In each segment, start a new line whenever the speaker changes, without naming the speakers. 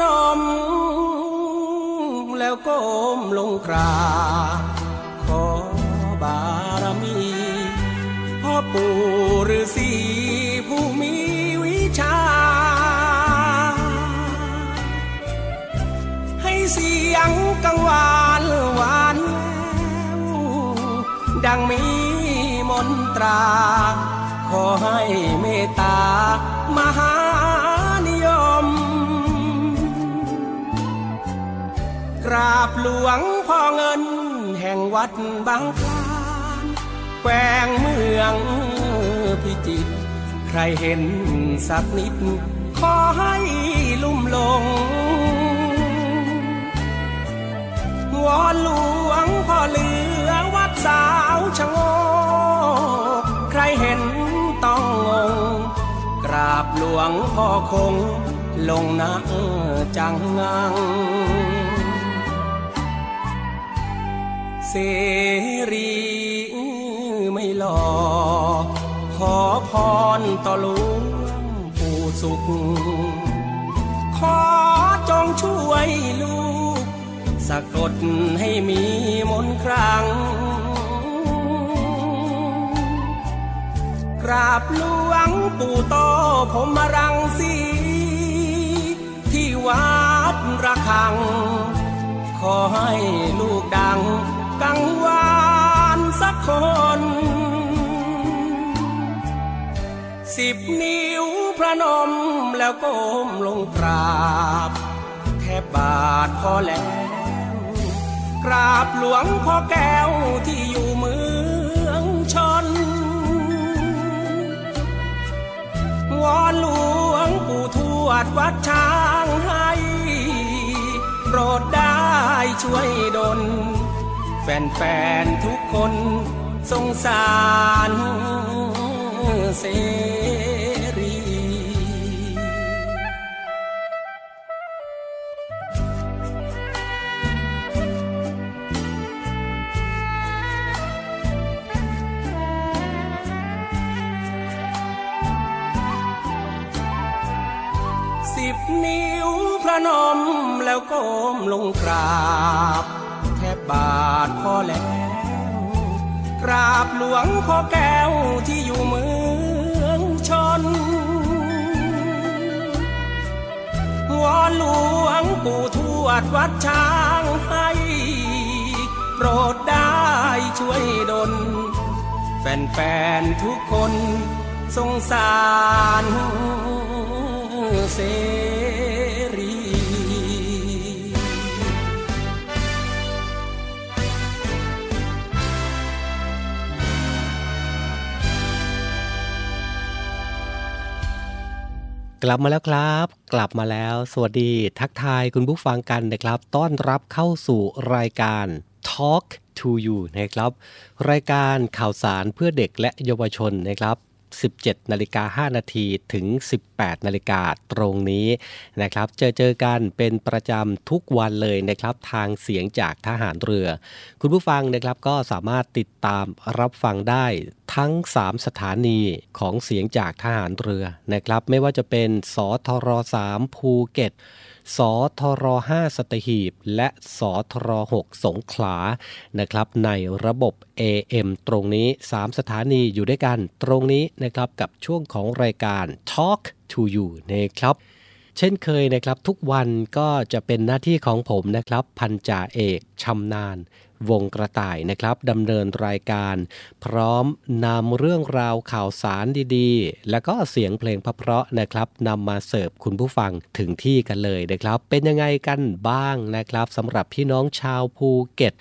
นม แล้วก้มลงกราบขอบารมีพ่อปู่ฤาษีผู้มีวิชา ให้เสียงกังวานหวานแววดังมีมนตรา ขอให้เมตตามหา ราบหลวงพ่อเงิน แห่งวัดบางคลานแขวงเมืองพิจิตรใครเห็นสักนิด ขอให้ลุ่มลง วอนหลวงพ่อเหลือวัดสาวชะโงกใครเห็นต้องงง กราบหลวงพ่อคงลงนะจังงัง เสรีไม่หลอกขอพรต่อหลวงปู่สุข ขอจงช่วยลูก สะกดให้มีมนครั้งกราบหลวงปู่โตผมมารังสีที่วัดระฆัง ขอให้ลูกดัง กังวานสักคน สิบนิ้วพระนมแล้วก้มลงกราบ แทบบาทพอแล้ว กราบหลวงพ่อแก้วที่อยู่เมืองชน วอนหลวงปู่ทวดวัดช้างให้โปรดได้ช่วยดล แฟนๆทุกคนสงสารเสรีสิบนิ้วพระนมแล้วก้มลงกราบ บาทพอแล้ว กราบหลวงพ่อแก้วที่อยู่เมืองชนวอนหลวงปู่ทวดวัดช้างให้โปรดได้ช่วยดลแฟนๆทุกคนสงสารเสรี
กลับมาแล้วครับ กลับมาแล้ว สวัสดีทักทายคุณผู้ฟังกันนะครับ ต้อนรับเข้าสู่รายการ Talk to You นะครับ รายการข่าวสารเพื่อเด็กและเยาวชนนะครับ 17นาฬิกา5นาทีถึง 18นาฬิกาตรงนี้นะครับเจอเจอกันเป็นประจำทุกวันเลยนะครับทางเสียงจากทหารเรือ คุณผู้ฟังนะครับก็สามารถติดตามรับฟังได้ทั้ง 3 สถานีของเสียงจากทหารเรือนะครับไม่ว่าจะเป็นสทร3ภูเก็ต สทร5สัตหีบ และสทร6สงขลานะครับในระบบ AM ตรงนี้ 3 สถานีอยู่ด้วยกันตรงนี้นะครับกับช่วงของรายการ Talk to You นะครับเช่นเคยนะครับทุกวันก็จะเป็นหน้าที่ของผมนะครับ พันจ่าเอกชำนาญ วงกระต่ายนะครับดำเนินรายการ พร้อมนำเรื่องราวข่าวสารดีๆ แล้วก็เสียงเพลงเพราะๆนะครับนำมาเสิร์ฟคุณผู้ฟังถึงที่กันเลยนะครับ เป็นยังไงกันบ้างนะครับสำหรับพี่น้องชาวภูเก็ต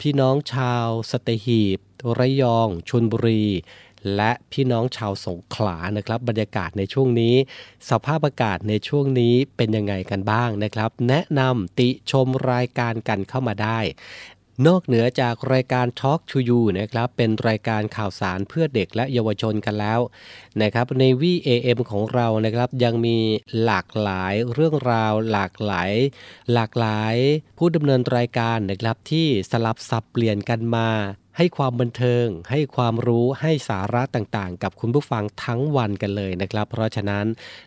พี่น้องชาวสตหีบระยองชลบุรีและพี่น้องชาวสงขลานะครับ บรรยากาศในช่วงนี้ สภาพอากาศในช่วงนี้เป็นยังไงกันบ้างนะครับ แนะนำติชมรายการกันเข้ามาได้ นอกเหนือจากรายการ Talk to You นะครับ เป็นรายการข่าวสารเพื่อเด็กและเยาวชนกันแล้วนะครับในวีเอมของเรานะครับยังมีหลากหลายเรื่องราว หลากหลาย หลากหลายผู้ดำเนินรายการนะครับที่สลับสับเปลี่ยนกันมา ให้ความบันเทิง ให้ความรู้ให้สาระต่างๆ กับคุณผู้ฟังทั้งวันกันเลยนะครับ เพราะฉะนั้น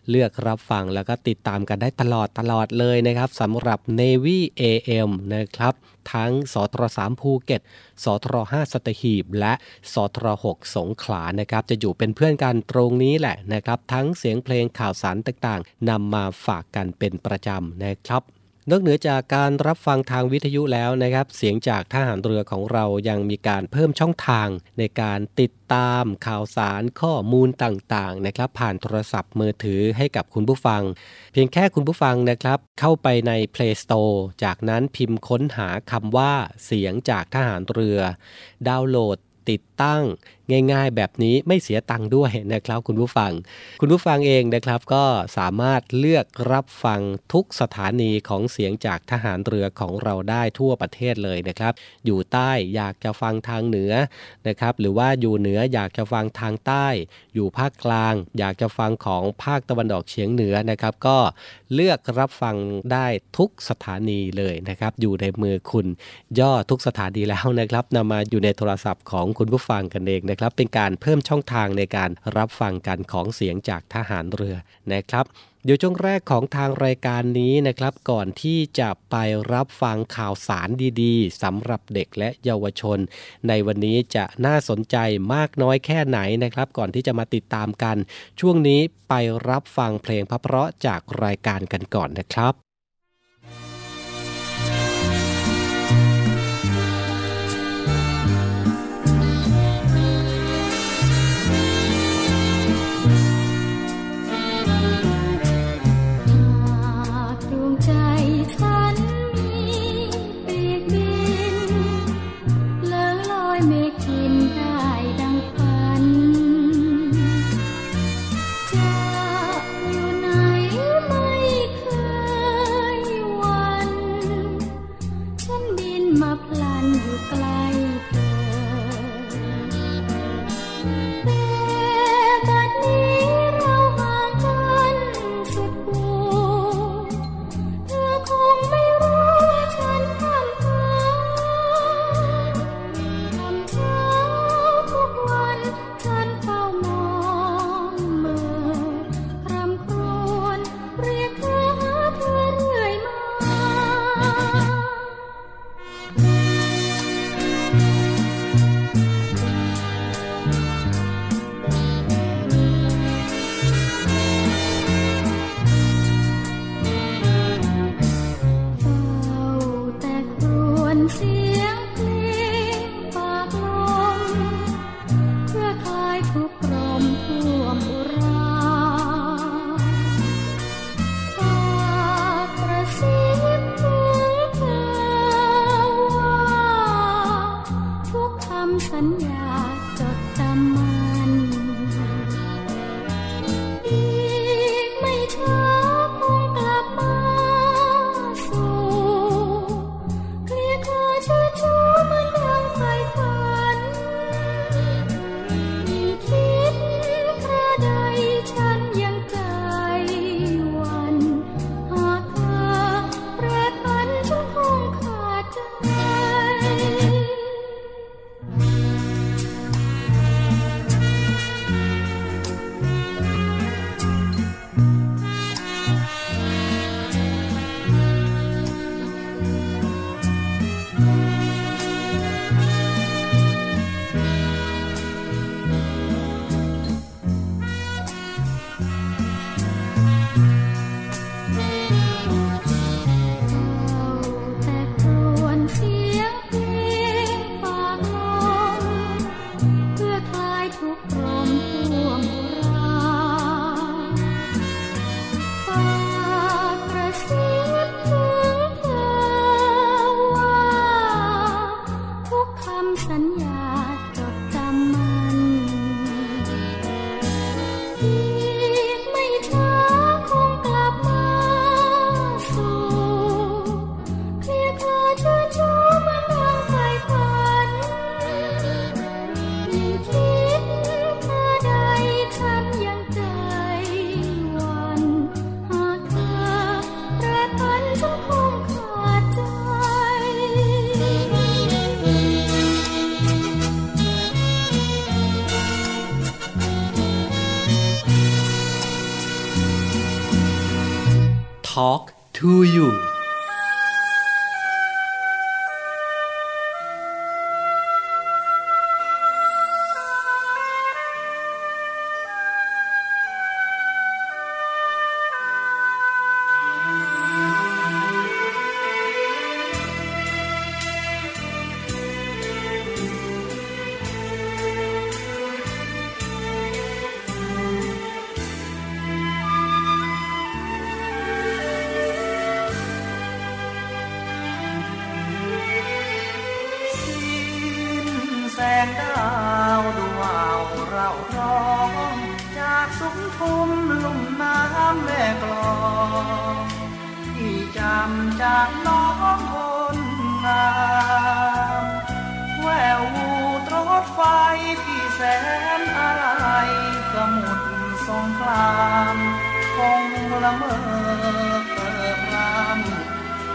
เลือกรับฟังแล้วก็ติดตามกันได้ตลอดตลอดเลยนะครับสำหรับ Navy AM นะครับ ทั้งสทร3ภูเก็ตสทร5สัตหีบ และสทร6สงขลานะครับ จะอยู่เป็นเพื่อนกันตรงนี้แหละนะครับ ทั้งเสียงเพลงข่าวสารต่างๆนำมาฝากกันเป็นประจำนะครับ นอกเหนือจากการรับฟังทางวิทยุแล้วนะครับ เสียงจากทหารเรือของเรายังมีการเพิ่มช่องทางในการติดตามข่าวสารข้อมูลต่างๆนะครับผ่านโทรศัพท์มือถือให้กับคุณผู้ฟัง เพียงแค่คุณผู้ฟังนะครับ เข้าไปใน Play Store จากนั้นพิมพ์ค้นหาคำว่าเสียงจากทหารเรือ ดาวน์โหลดติดตั้ง ง่ายๆ แบบนี้ไม่เสียตังค์ด้วยนะครับคุณผู้ฟัง คุณผู้ฟังเองนะครับก็สามารถเลือกรับฟังทุกสถานีของเสียงจากทหารเรือของเราได้ทั่วประเทศเลยนะครับ อยู่ใต้อยากจะฟังทางเหนือนะครับหรือว่าอยู่เหนืออยากจะฟังทางใต้ อยู่ภาคกลาง อยากจะฟังของภาคตะวันออกเฉียงเหนือนะครับ ก็เลือกรับฟังได้ทุกสถานีเลยนะครับ อยู่ในมือคุณย่อทุกสถานีแล้วนะครับนำมาอยู่ในโทรศัพท์ของคุณผู้ฟังกันเองนะครับเป็นการเพิ่มช่องทางในการรับฟังกันของเสียงจากทหารเรือนะครับเดี๋ยวช่วงแรกของทางรายการนี้นะครับ ก่อนที่จะไปรับฟังข่าวสารดีๆสำหรับเด็กและเยาวชน ในวันนี้จะน่าสนใจมากน้อยแค่ไหนนะครับ ก่อนที่จะมาติดตามกัน ช่วงนี้ไปรับฟังเพลงเพราะจากรายการกันก่อนนะครับ
สังค
มลุ่มน้ำแม่กลองที่จำจากน้องคนงามแวววูตรถไฟที่แสนอะไรสมุดสงครามคงละเมอเปิดราม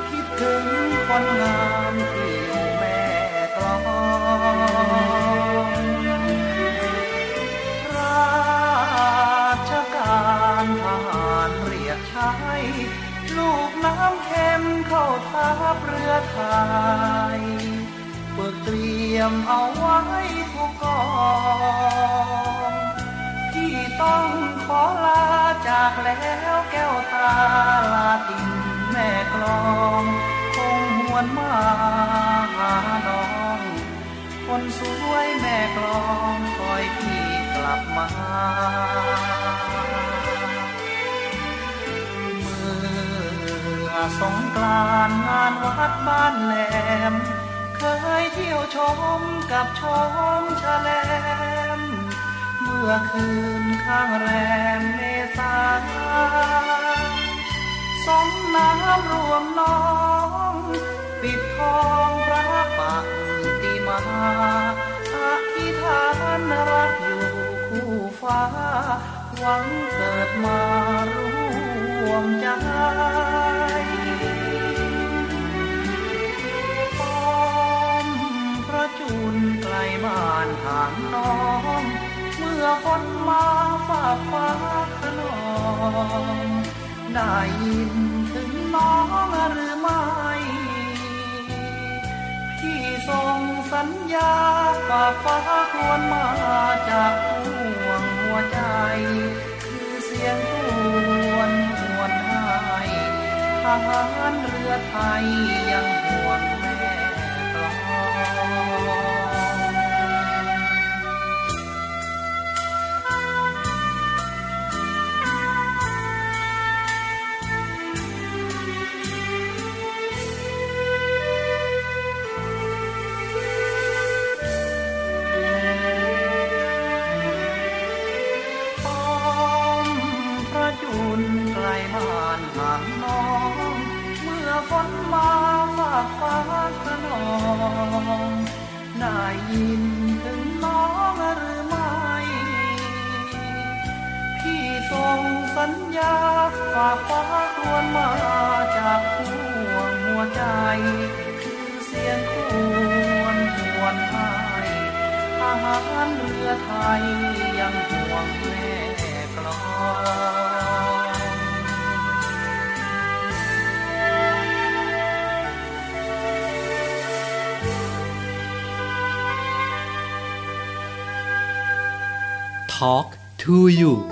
คิดถึงคนงามที่แม่กลอง ลูกน้ำเค็มเข้าทับเรือไทยเปิดเตรียมเอาไว้ทุกกองพี่ต้องขอลาจากแล้วแก้วตาลาตินแม่กลองคงหวนมาหาน้อง คนสวยแม่กลองคอยพี่กลับมา สงกรานงานวัดบ้านแหลม เคยเที่ยวชมกับชมชะแลม เมื่อคืนข้างแรมเมษาสมน้ำรวมน้อง ปิดทองพระปะติมาอธิษฐานรักอยู่คู่ฟ้า หวังเกิดมารู้่วงใจป้อมพระจุนไกลบ้านทางน้อง เมื่อคนมาฝากฟ้าขนองได้ยินถึงน้องหรือไม่ พี่ส่งสัญญาฝากฟ้าควรมาจากห่วงหัวใจ คือเสียงควร ทหารเรือไทยยังห่วงแม่กลอ
ฟ้า
ขนองนายยินถึงน้องห
รือ
ไม่ พี่ส่งสัญญาฝากฟ้าคว
นมาจากห่วงหัวใจ
คือเสียงครวน
หวนไทยทหารเรือไทยยังห่วงแม่
กลอง talk to you.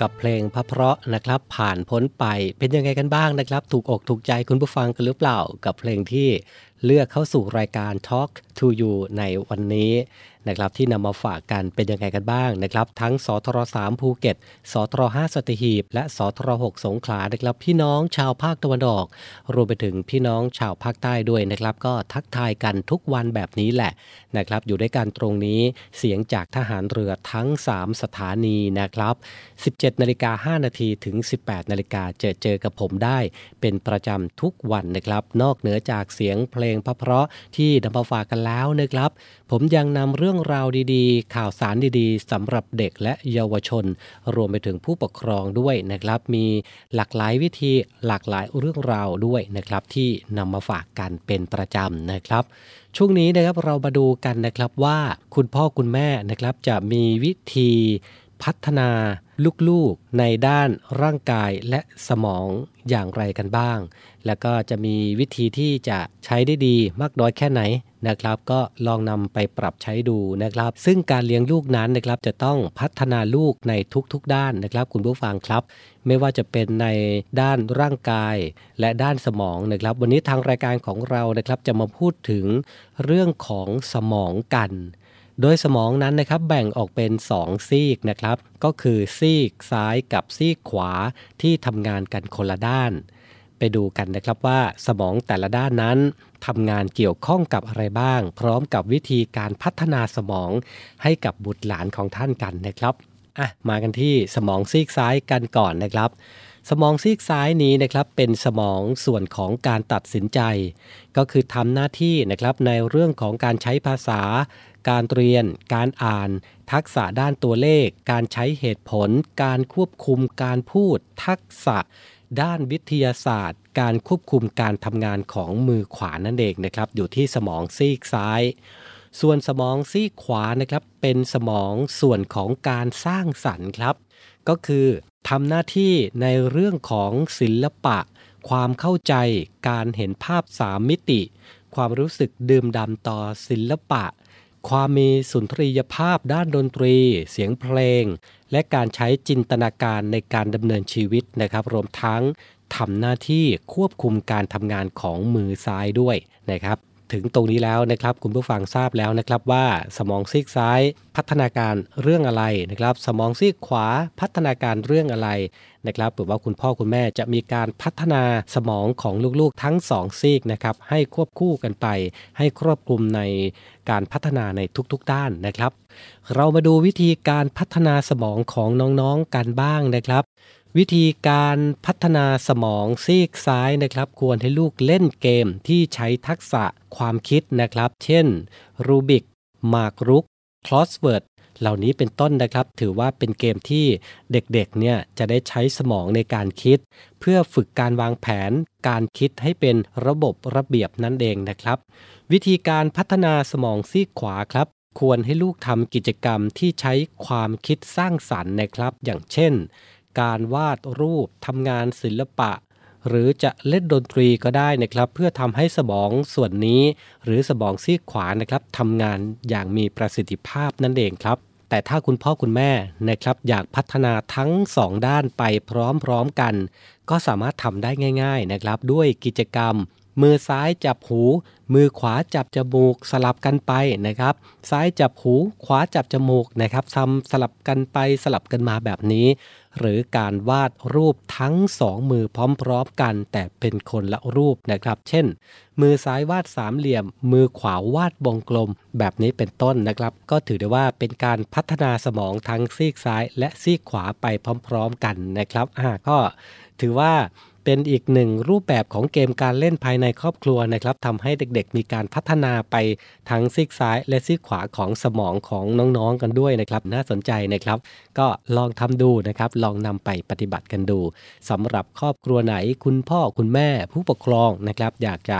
กับเพลงพระเพราะนะครับ ผ่านพ้นไปเป็นยังไงกันบ้างนะครับ ถูกอกถูกใจคุณผู้ฟังกันหรือเปล่า กับเพลงที่เลือกเข้าสู่รายการ Talk to You ในวันนี้ นะครับที่นำมาฝากกันเป็นยังไงกันบ้างนะครับทั้งสทร3ภูเก็ตสทร5สตีหีบ และสทร6สงขลานะครับพี่น้องชาวภาคตะวันออก รวมไปถึงพี่น้องชาวภาคใต้ด้วยนะครับก็ทักทายกันทุกวันแบบนี้แหละนะครับอยู่ด้วยกันตรงนี้เสียงจากทหารเรือทั้ง 3 สถานีนะครับ 17นาฬิกา5นาทีถึง 18นาฬิกาเจอเจอกับผมได้เป็นประจำทุกวันนะครับ นอกเหนือจากเสียงเพลงเพราะๆที่นำมาฝากกันแล้วนะครับ ผมยังนำเรื่องรื่องราวดีๆ ข่าวสารดีๆสำหรับเด็กและเยาวชน รวมไปถึงผู้ปกครองด้วยนะครับ มีหลากหลายวิธีหลากหลายเรื่องราวด้วยนะครับ ที่นำมาฝากกันเป็นประจำนะครับ ช่วงนี้นะครับเรามาดูกันนะครับว่าคุณพ่อคุณแม่นะครับจะมีวิธีพัฒนาลูกๆในด้านร่างกายและสมองอย่างไรกันบ้าง แล้วก็จะมีวิธีที่จะใช้ได้ดีมากน้อยแค่ไหน นะครับ ก็ลองนำไปปรับใช้ดูนะครับ ซึ่งการเลี้ยงลูกนั้นนะครับจะต้องพัฒนาลูกในทุกๆด้านนะครับ คุณผู้ฟังครับ ไม่ว่าจะเป็นในด้านร่างกาย และด้านสมองนะครับ วันนี้ทางรายการของเรานะครับจะมาพูดถึงเรื่องของสมองกันโดยสมองนั้นนะครับแบ่งออกเป็น 2 ซีกนะครับ ก็คือซีกซ้ายกับซีกขวาที่ทำงานกันคนละด้าน ไปดูกันนะครับว่าสมองแต่ละด้านนั้นทำงานเกี่ยวข้องกับอะไรบ้าง พร้อมกับวิธีการพัฒนาสมองให้กับบุตรหลานของท่านกันนะครับอะมากันที่สมองซีกซ้ายกันก่อนนะครับ สมองซีกซ้ายนี้นะครับเป็นสมองส่วนของการตัดสินใจ ก็คือทำหน้าที่นะครับในเรื่องของการใช้ภาษา การเรียน การอ่าน ทักษะด้านตัวเลข การใช้เหตุผล การควบคุมการพูด ทักษะ ด้านวิทยาศาสตร์ การควบคุมการทำงานของมือขวานั่นเองนะครับอยู่ที่สมองซีกซ้าย ส่วนสมองซีกขวานะครับเป็นสมองส่วนของการสร้างสรรค์ครับ ก็คือทำหน้าที่ในเรื่องของศิลปะ ความเข้าใจ การเห็นภาพสามมิติ ความรู้สึกดื่มดำต่อศิลปะ ความมีสุนทรียภาพด้านดนตรี เสียงเพลง และการใช้จินตนาการในการดำเนินชีวิตนะครับ รวมทั้งทำหน้าที่ควบคุมการทำงานของมือซ้ายด้วยนะครับ ถึงตรงนี้แล้วนะครับ คุณผู้ฟังทราบแล้วนะครับว่าสมองซีกซ้ายพัฒนาการเรื่องอะไรนะครับ สมองซีกขวาพัฒนาการเรื่องอะไรนะครับหรือว่าคุณพ่อคุณแม่จะมีการพัฒนาสมองของลูกๆทั้ง 2 ซีกนะครับ ให้ควบคู่กันไป ให้ครอบคลุมในการพัฒนาในทุกๆด้านนะครับ เรามาดูวิธีการพัฒนาสมองของน้องๆกันบ้างนะครับ วิธีการพัฒนาสมองซีกซ้ายนะครับ ควรให้ลูกเล่นเกมที่ใช้ทักษะความคิดนะครับ เช่นรูบิกหมากรุก crossword เหล่านี้เป็นต้นนะครับ ถือว่าเป็นเกมที่เด็กๆเนี่ยจะได้ใช้สมองในการคิด เพื่อฝึกการวางแผน การคิดให้เป็นระบบระเบียบนั่นเองนะครับ วิธีการพัฒนาสมองซีกขวาครับ ควรให้ลูกทำกิจกรรมที่ใช้ความคิดสร้างสรรค์นะครับ อย่างเช่น การวาดรูปทำงานศิลปะ หรือจะเล่นดนตรีก็ได้นะครับ เพื่อทำให้สมองส่วนนี้ หรือสมองซีกขวานะครับทำงานอย่างมีประสิทธิภาพนั่นเองครับแต่ถ้าคุณพ่อคุณแม่นะครับอยากพัฒนาทั้ง 2 ด้านไปพร้อมๆกัน ก็สามารถทำได้ง่าย ๆนะครับ ด้วยกิจกรรม มือซ้ายจับหู มือขวาจับจมูกสลับกันไปนะครับ ซ้ายจับหู ขวาจับจมูกนะครับทำสลับกันไปสลับกันมาแบบนี้ หรือการวาดรูปทั้งสองมือพร้อมๆกัน แต่เป็นคนละรูปนะครับ เช่น มือซ้ายวาดสามเหลี่ยม มือขวาวาดวงกลม แบบนี้เป็นต้นนะครับ ก็ถือได้ว่าเป็นการพัฒนาสมองทั้งซีกซ้าย และซีกขวาไปพร้อม ๆ กันนะครับอ่าก็ถือว่า เป็นอีกหนึ่งรูปแบบของเกมการเล่นภายในครอบครัวนะครับทำให้เด็กๆ มีการพัฒนาไปทั้งซีกซ้ายและซีกขวาของสมองของน้องๆกันด้วยนะครับ น่าสนใจนะครับ ก็ลองทำดูนะครับ ลองนำไปปฏิบัติกันดูสำหรับครอบครัวไหนคุณพ่อคุณแม่ผู้ปกครองนะครับ อยากจะ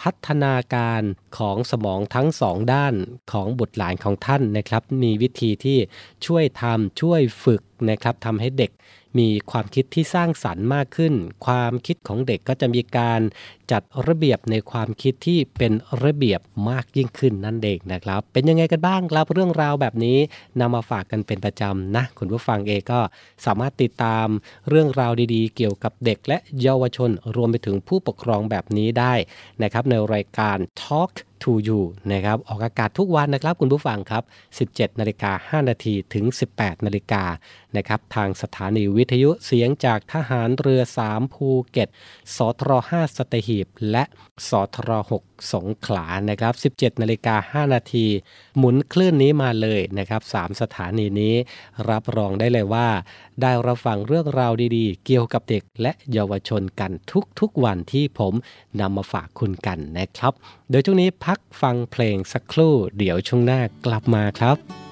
พัฒนาการของสมองทั้งสองด้านของบุตรหลานของท่านนะครับ มีวิธีที่ช่วยทำช่วยฝึกนะครับทำให้เด็ก มีความคิดที่สร้างสรรค์มากขึ้น ความคิดของเด็กก็จะมีการจัดระเบียบในความคิดที่เป็นระเบียบมากยิ่งขึ้นนั่นเองนะครับ เป็นยังไงกันบ้างครับเรื่องราวแบบนี้นำมาฝากกันเป็นประจำนะคุณผู้ฟังเองก็สามารถติดตามเรื่องราวดีๆ เกี่ยวกับเด็กและเยาวชนรวมไปถึงผู้ปกครองแบบนี้ได้นะครับในรายการ Talk to you นะครับออกอากาศทุกวันนะครับคุณผู้ฟังครับ 17 นาฬิกา 5 นาทีถึง 18 นาฬิกา นะครับทางสถานีวิทยุเสียงจากทหารเรือ 3 ภูเก็ต สทร5สตหีบ และสทร6สงขลานะครับ 17นาฬิกา5นาที หมุนคลื่นนี้มาเลยนะครับ3สถานีนี้รับรองได้เลยว่า ได้รับฟังเรื่องราวดีๆ เกี่ยวกับเด็กและเยาวชนกันทุกๆวันที่ผมนำมาฝากคุณกันนะครับโดยช่วงนี้พักฟังเพ
ลงสั
กครู่ เดี๋ยวช่วงหน้ากลับมาครับ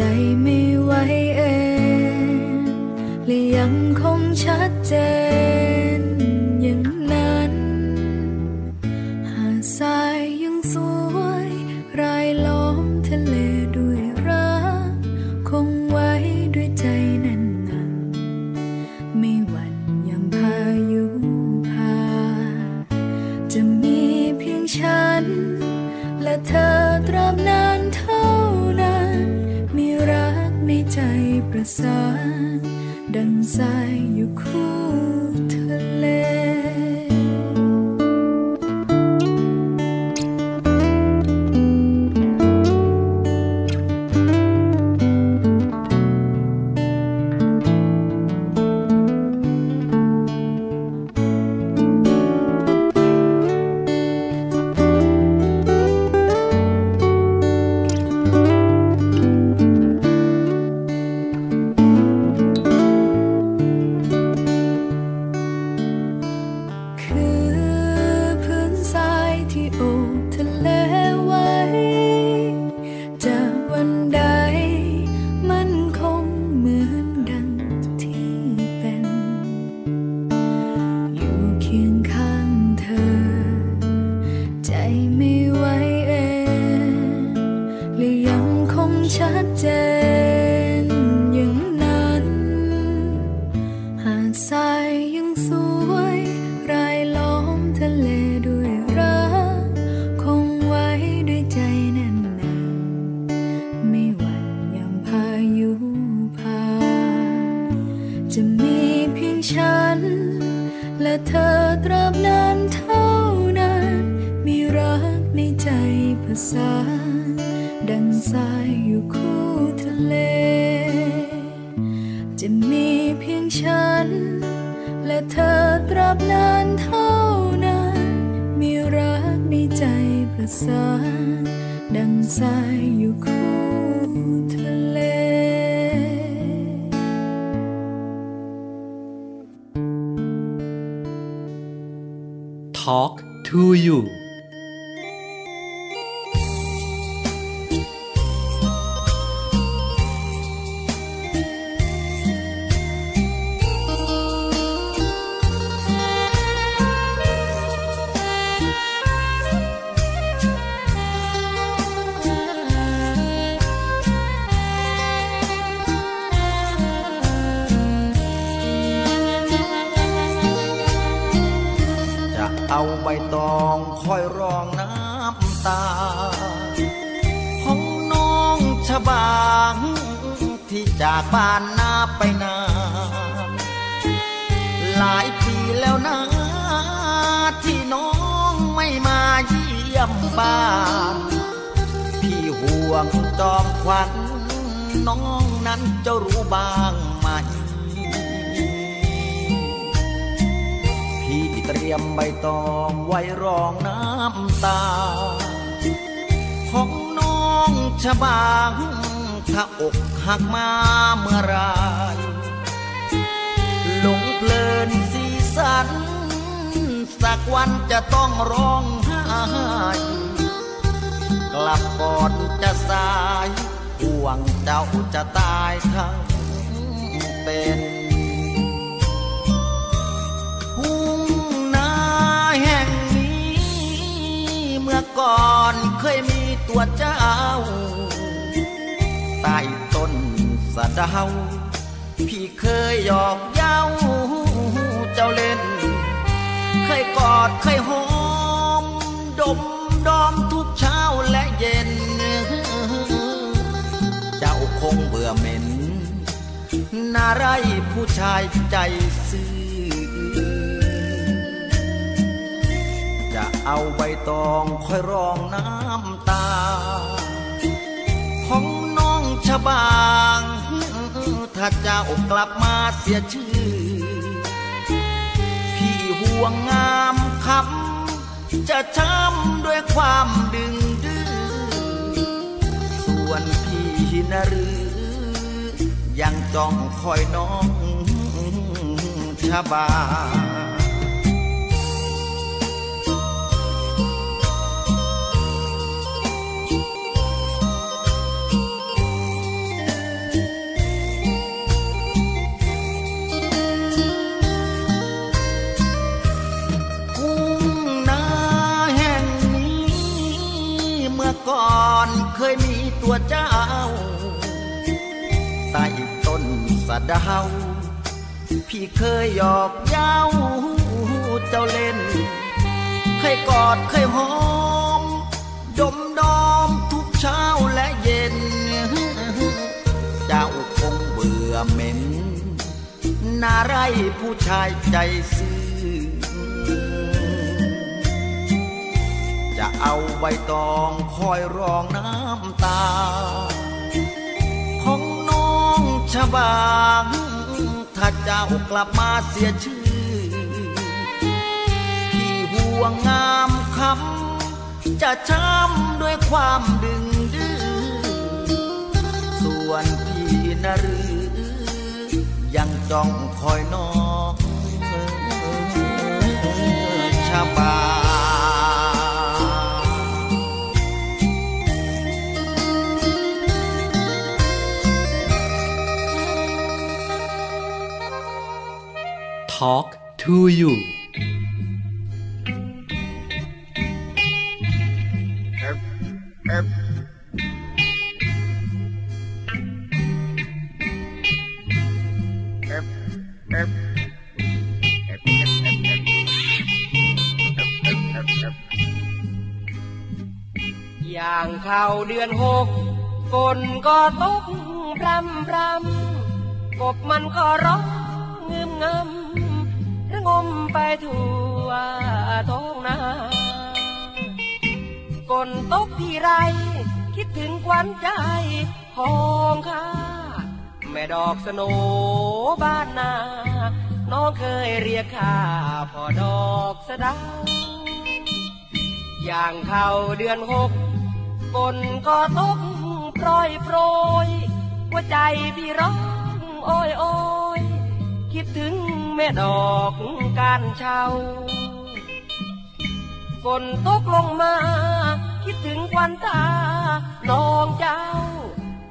ใจ ฉัน และเธอตราบนานเท่านั้น มีรักในใจผสาดังทรายอยู่คู่ทะเล จะมีเพียงฉัน และเธอตราบนานเท่านั้น มีรักในใจประสาดังทรายอยู่คู่ทะเล
Talk to you
จากบ้านนาไปนาน หลายปีแล้วนะที่น้องไม่มาเยี่ยมบ้าน พี่ห่วงจอมขวัญน้องนั้นจะรู้บ้างไหม พี่เตรียมใบตองไว้รองน้ำตา ของน้องชะบาง ถ้าอกหักมาเมื่อไรหลงเพลินสีสัน สักวันจะต้องร้องไห้กลับก่อนจะสายห่วงเจ้าจะตายทั้งเป็นทุ่งนาแห่งนี้ เมื่อก่อนเคยมีตัวเจ้า ใต้ต้นสะเดาพี่เคยหยอกเย้าเจ้าเล่น เคยกอดเคยหอม ดมดอมทุกเช้าและเย็น เจ้าคงเบื่อเหม็นน่าไรผู้ชายใจซื่อ จะเอาใบตองคอยรองน้ำตา ชบางถ้าเจ้ากลับมาเสียชื่อ พี่ห่วงงามคำจะช้ำด้วยความดึงดื้อส่วนพี่นะหรือยังจ้องคอยน้องชบาทุ่ ดาพี่เคยหยอกเย้าเจ้าเล่น เคยกอดเคยหอม ดมดอมทุกเช้าและเย็น เจ้าคงเบื่อเหม็นน่าไรผู้ชายใจซื่อ จะเอาใบตองคอยรองน้ำตา บางถ้าเจ้ากลับมาเสียชื่อพี่ห่วงงามคำจะช้ำด้วยความดึงดื้อส่วนพี่นรือยังจ้องคอยน้องชะบา
talk to you
อย่าง
เข้าเดือนหกฝนก็ตกพรำพรำกบมันก็ร้องเงืมงำ งมไปทั่วท้องนาฝนตกที่ไร คิดถึงควันใจของข้า แม่ดอกสโนบ้านนา น้องเคยเรียกข้าพ่อดอกสะดาอย่างเข้าเดือนหกฝนก็ตกโปรยโปรยหัวใจพี่ร้องโอ้ยโอ้ยคิดถึง แม่ดอกการเช่าฝนตกลงมา คิดถึงควันตา น้องเจ้า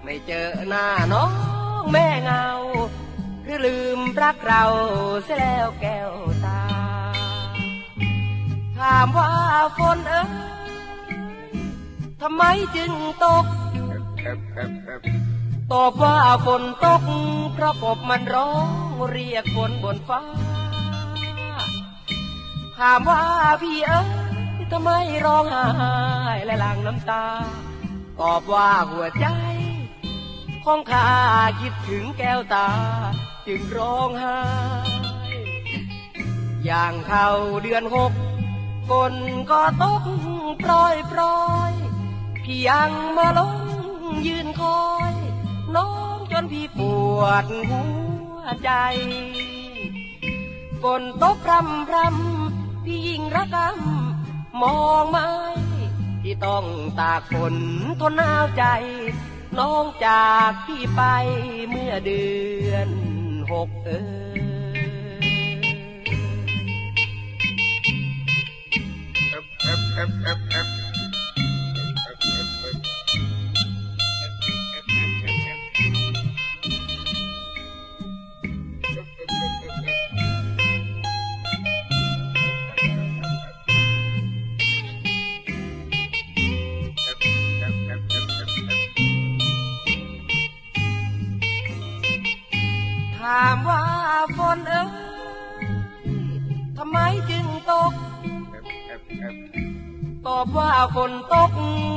ไม่เจอหน้าน้องแม่เงาหรือลืมรักเราเสียแล้วแก้วตา ถามว่าฝนเอ้ยทำไมจึงตก ตอบว่าฝนตกเพราะกบมันร้องเรียกฝนบนฟ้า ถามว่าพี่เอ้ยทำไมร้องไห้และหลั่งน้ำตา ตอบว่าหัวใจของข้าคิดถึงแก้วตา จึงร้องไห้ อย่างเข้าเดือนหกฝนก็ตกปล่อยปล่อยพี่ยังมาลงยืนคอย น้องจนพี่ปวดหัวใจฝนตกพรำพรำพี่ยิ่งระกำมองไม้ที่ต้องตากฝนทนหนาวใจ น้องจากพี่ไปเมื่อเดือนหกเออถามว่าฝนเอ้ยทำไมจึงตก ตอบว่าฝนตก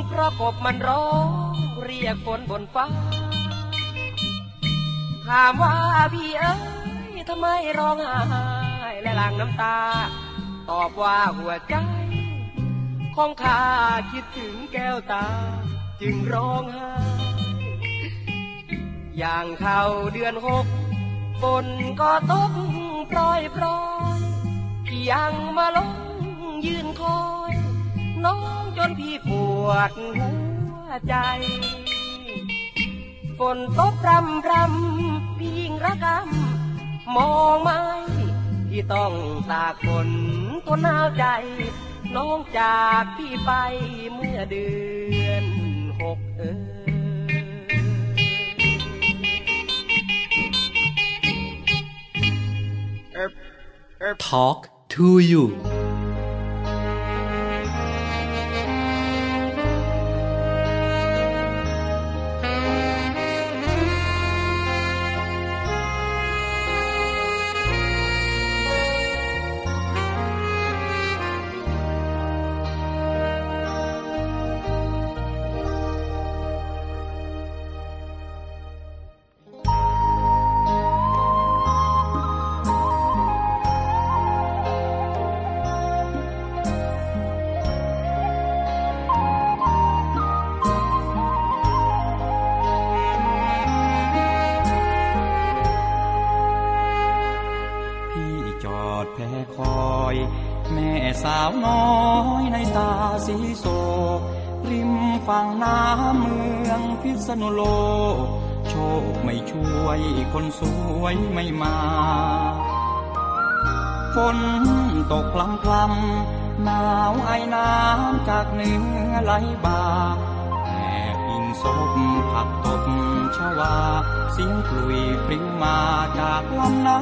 เพราะกบมันร้องเรียกฝนบนฟ้า ถามว่าพี่เอ้ยทำไมร้องไห้และหลั่งน้ำตา ตอบว่าหัวใจของข้าคิดถึงแก้วตา จึงร้องไห้อย่างเข้าเดือนหก ฝนก็ตกปล่อยปล่อยพี่ยังมาลงยืนคอย น้องจนพี่ปวดหัวใจ ฝนตกพรำพรำพี่ยิ่งระกำมองไม้ที่ต้องตากฝนทนหนาวใจ น้องจากพี่ไปเมื่อเดือนหกเออ
Talk to you า
กเนือไหลบาแอบอิงศพผักตบชวา เสียงกลุยพริ้วมาจากลำน้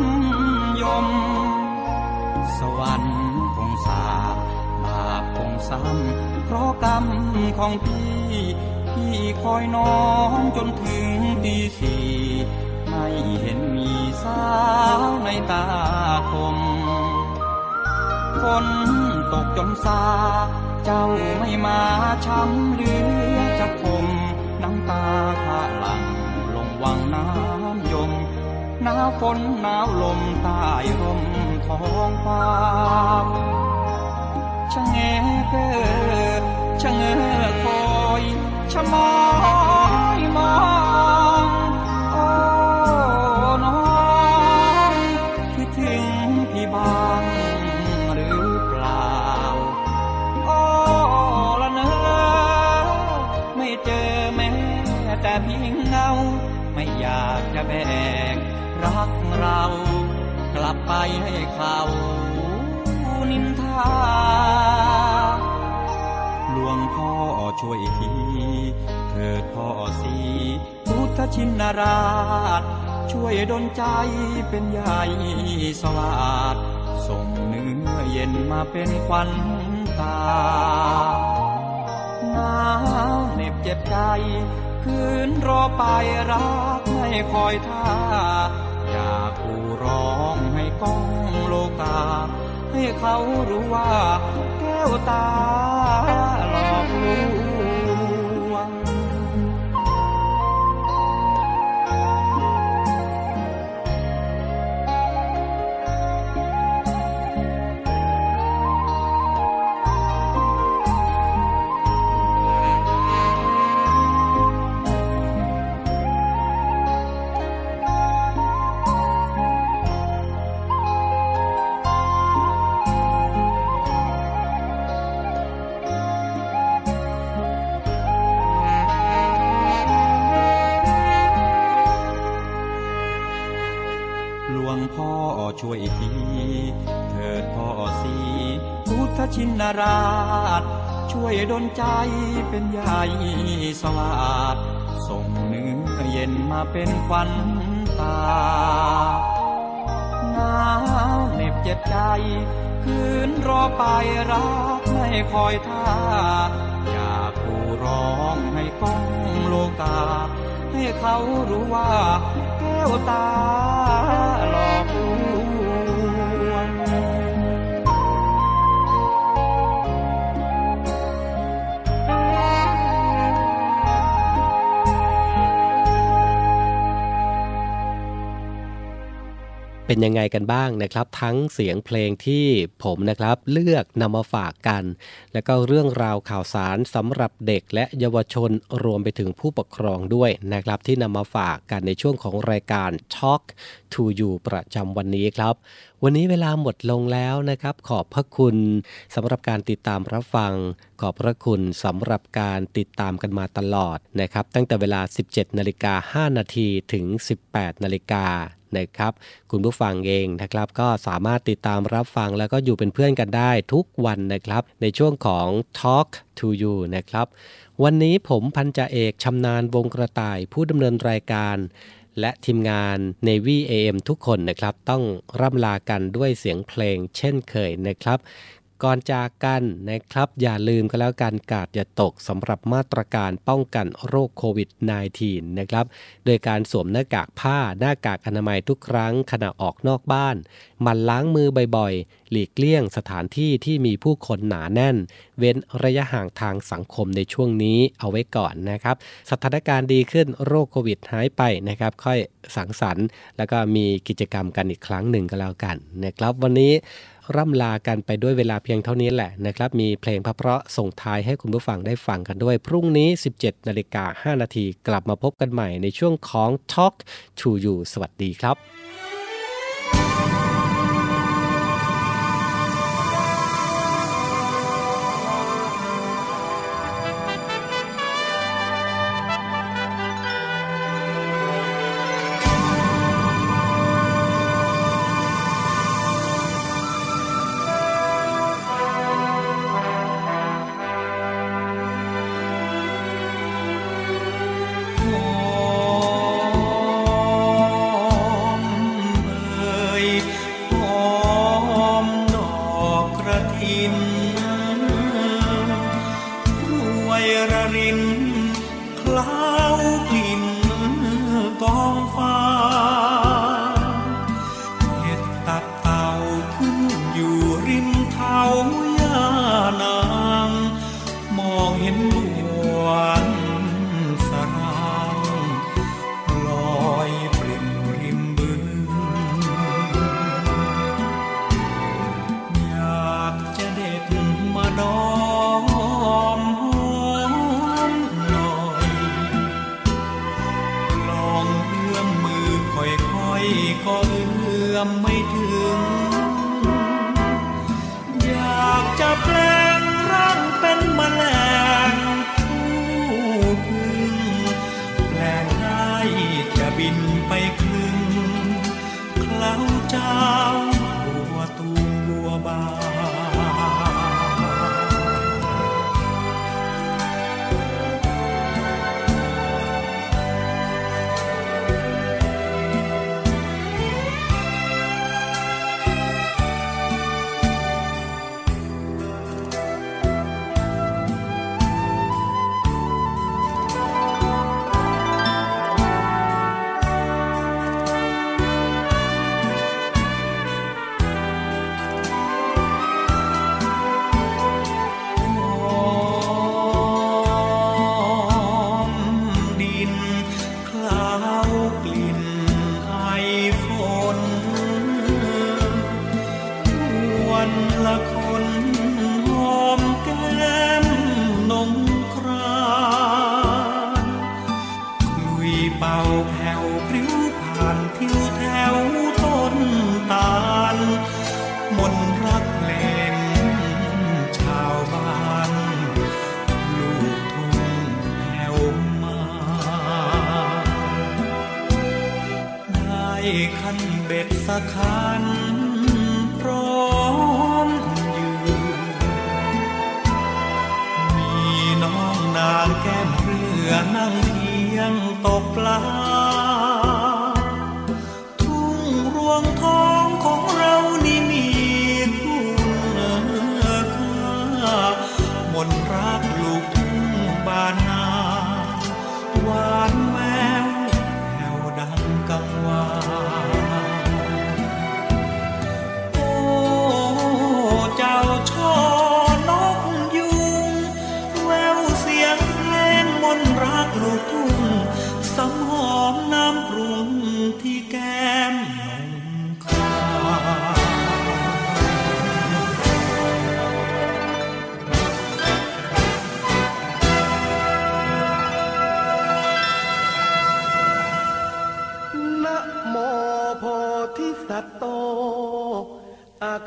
ำยม สวรรค์คงสาบาปคงซ้ำเพราะกรรมของพี่ พี่คอยน้องจนถึงตีสี่ไม่เห็นมีสาวในตาคมฝน ตกจนซา เจ้าไม่มาช้ำเหลือจะคมน้ำตาข้าหลังลงวังน้ำยมหนาวฝนหนาวลมใต้ร่มท้องฟ้าชะแงเกิดชะเงอคอยชะมอยมอง แบกรักเรา กลับไปให้เขานินทาหลวงพ่อช่วยที เถิดพ่อสีพุทธชินราช ช่วยดลใจเป็นใหญ่สวาดส่งเนื้อเย็นมาเป็นควันตาหนาวเหน็บเจ็บใจ คืนรอไปรักไม่คอยท่า อยากผู้ร้องให้ก้องโลกา ให้เขารู้ว่าแก้วตา ดลใจเป็นใหญ่สวาดส่งเนื้อเย็นมาเป็นควันตาหนาวเหน็บเจ็บใจ คืนรอไปรักไม่คอยท่า อยากกูร้องให้ก้องโลกา ให้เขารู้ว่าแก้วตา
เป็นยังไงกันบ้างนะครับ ทั้งเสียงเพลงที่ผมนะครับเลือกนำมาฝากกัน แล้วก็เรื่องราวข่าวสารสำหรับเด็กและเยาวชนรวมไปถึงผู้ปกครองด้วยนะครับ ที่นำมาฝากกันในช่วงของรายการ Talk to You ประจำวันนี้ครับวันนี้เวลาหมดลงแล้วนะครับ ขอบพระคุณสำหรับการติดตามรับฟัง ขอบพระคุณสำหรับการติดตามกันมาตลอดนะครับ ตั้งแต่เวลา 17 นาฬิกา 5 นาทีถึง 18 นาฬิกา นะครับ คุณผู้ฟังเองนะครับ ก็สามารถติดตามรับฟังแล้วก็อยู่เป็นเพื่อนกันได้ทุกวันนะครับ ในช่วงของ Talk to You นะครับ วันนี้ผมพันจ่าเอกชำนาญวงกระต่ายผู้ดำเนินรายการและทีมงาน Navy AM ทุกคนนะครับ ต้องร่ำลากันด้วยเสียงเพลงเช่นเคยนะครับ ก่อนจากกันนะครับ อย่าลืมกันแล้วกันกาดอย่าตกสำหรับมาตรการป้องกันโรคโควิด -19 นะครับ โดยการสวมหน้ากากผ้าหน้ากากอนามัยทุกครั้งขณะออกนอกบ้าน หมันล้างมือบ่อย หลีกเลี่ยงสถานที่ที่มีผู้คนหนาแน่น เว้นระยะห่างทางสังคมในช่วงนี้เอาไว้ก่อนนะครับ สถานการณ์ดีขึ้นโรคโควิดหายไปนะครับ ค่อยสังสรรค์ แล้วก็มีกิจกรรมกันอีกครั้งหนึ่งก็แล้วกันนะครับวันนี้ร่ำลากันไปด้วยเวลาเพียงเท่านี้แหละนะครับ มีเพลงพระเพราะส่งท้ายให้คุณผู้ฟังได้ฟังกันด้วย พรุ่งนี้ 17นาฬิกา5นาทีกลับมาพบกันใหม่ในช่วงของ Talk to You สวัสดีครับ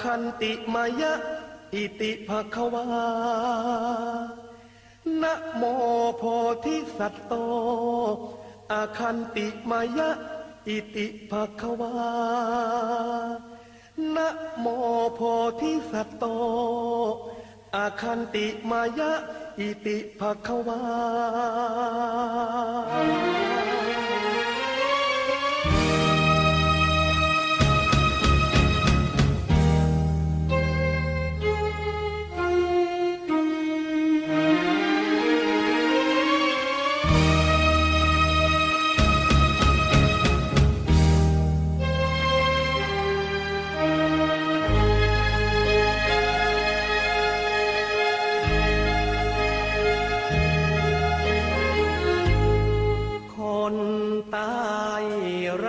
คันติมายะ
อิติภควานะโมโพธิสัตโตอาคันติมายะอิติภควานะโมโพธิสัตโตอาคันติมายะอิติภควา ตายร